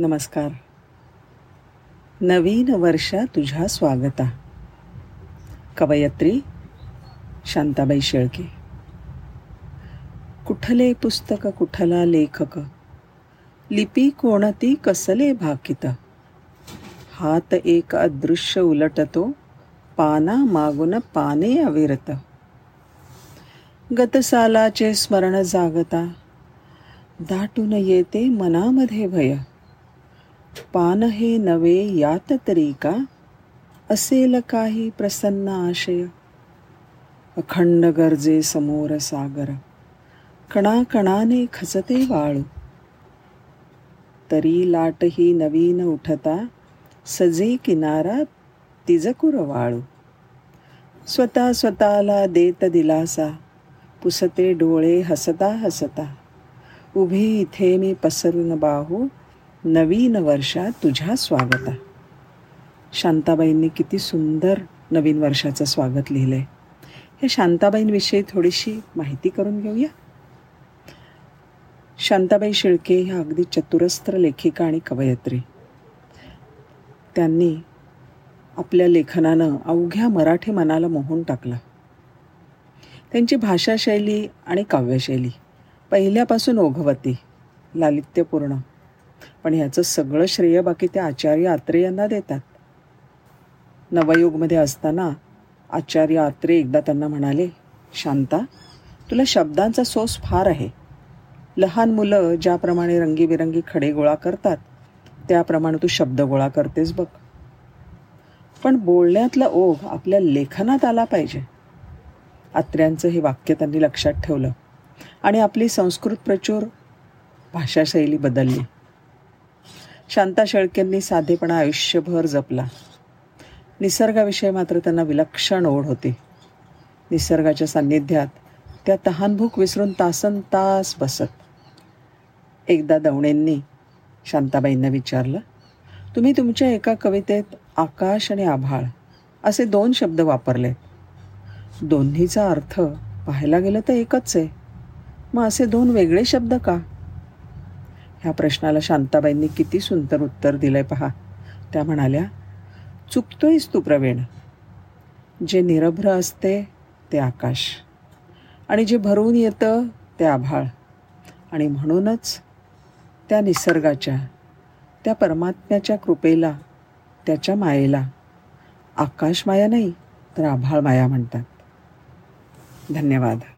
नमस्कार. नवीन वर्षा तुझ्या स्वागता. कवयत्री शांताबाई शेळके. कुठले पुस्तक कुठला लेखक? लिपी कोणती कसले भाकित? हात एक अदृश्य उलटतो पाना मागून पाने अविरत. गतसालाचे स्मरण जागता दाटून येते मनामध्ये भय. पान हे नवे यात तरी का? असेल काही प्रसन्न आशय. अखंड गरजे समोर सागर. कणाकणाने खचते वाळू. तरी लाटही नवीन उठता सजे किनारा तिजकुर वाळू. स्वतः स्वतःला देत दिलासा पुसते डोळे हसता हसता. उभी इथे मी पसरून बाहू नवीन वर्षात तुझ्या स्वागता शांताबाईंनी किती सुंदर नवीन वर्षाचं स्वागत लिहिलं आहे हे शांताबाईंविषयी थोडीशी माहिती करून घेऊया. शांताबाई शिळके ह्या अगदी चतुरस्त्र लेखिका आणि कवयत्री. त्यांनी आपल्या लेखनानं अवघ्या मराठी मनाला मोहून टाकलं. त्यांची भाषाशैली आणि काव्यशैली पहिल्यापासून ओघवती लालित्यपूर्ण. पण ह्याचं सगळं श्रेय बाकी त्या आचार्य आत्रे यांना देतात. नवयुगमध्ये असताना आचार्य आत्रे एकदा त्यांना म्हणाले शांता तुला शब्दांचा सोस फार आहे. लहान मुलं ज्याप्रमाणे रंगीबिरंगी खडे गोळा करतात त्याप्रमाणे तू शब्द गोळा करतेस बघ. पण बोलण्यातला ओघ आपल्या लेखनात आला पाहिजे. आत्र्यांचं हे वाक्य त्यांनी लक्षात ठेवलं आणि आपली संस्कृत प्रचूर भाषाशैली बदलली. शांता शेळकेंनी साधेपणा आयुष्यभर जपला. निसर्गाविषयी मात्र त्यांना विलक्षण ओढ होती. निसर्गाच्या सान्निध्यात त्या तहानभूक विसरून तासन तास बसत. एकदा दवणेंनी शांताबाईंना विचारलं तुम्ही तुमच्या एका कवितेत आकाश आणि आभाळ असे दोन शब्द वापरले. दोन्हीचा अर्थ पाहायला गेलं तर एकच आहे. मग असे दोन वेगळे शब्द का? ह्या प्रश्नाला शांताबाईंनी किती सुंदर उत्तर दिलंय पहा. त्या म्हणाल्या चुकतोयस तू प्रवीण. जे निरभ्र असते ते आकाश. आणि जे भरून येतं ते आभाळ. आणि म्हणूनच त्या निसर्गाच्या त्या परमात्म्याच्या कृपेला त्याच्या मायेला आकाश माया नाही तर आभाळ माया म्हणतात. धन्यवाद.